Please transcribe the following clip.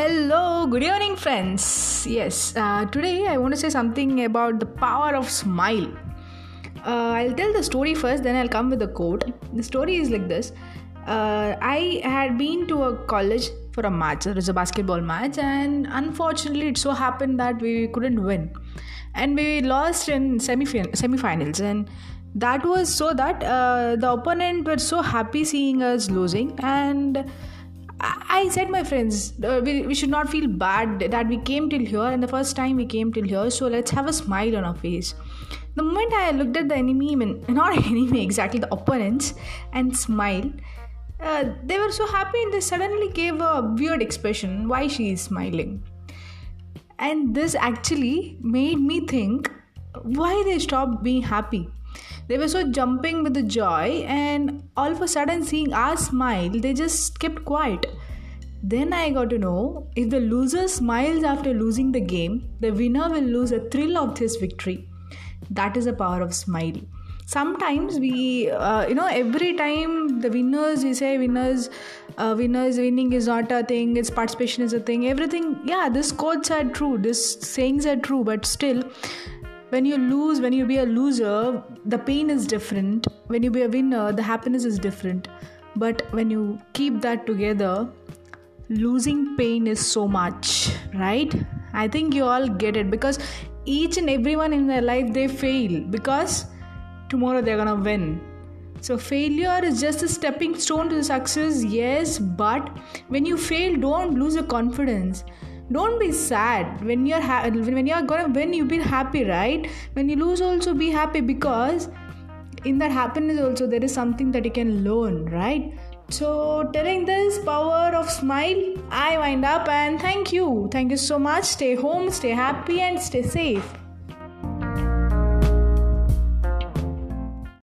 Hello, good evening, friends. Yes, uh, today I want to say something about the power of smile. Uh, I'll tell the story first, then I'll come with the quote. The story is like this uh, I had been to a college for a match, it was a basketball match, and unfortunately, it so happened that we couldn't win. And we lost in semi finals. And that was so that uh, the opponent were so happy seeing us losing and I said, my friends, uh, we, we should not feel bad that we came till here and the first time we came till here, so let's have a smile on our face. The moment I looked at the enemy, not enemy exactly, the opponents, and smiled, uh, they were so happy and they suddenly gave a weird expression why she is smiling. And this actually made me think why they stopped being happy they were so jumping with the joy, and all of a sudden, seeing us smile, they just kept quiet. Then I got to know if the loser smiles after losing the game, the winner will lose a thrill of this victory. That is the power of smile. Sometimes we, uh, you know, every time the winners, we say winners, uh, winners winning is not a thing, its participation is a thing, everything, yeah, these quotes are true, these sayings are true, but still, when you lose when you be a loser the pain is different when you be a winner the happiness is different but when you keep that together losing pain is so much right? I think you all get it because each and everyone in their life they fail because tomorrow they're gonna win. So failure is just a stepping stone to success yes but when you fail don't lose your confidence. Don't be sad when you're ha- when you're gonna win you be happy right? When you lose also be happy because in that happiness also there is something that you can learn right so telling this power of smile i wind up and thank you. Thank you so much. Stay home stay happy and stay safe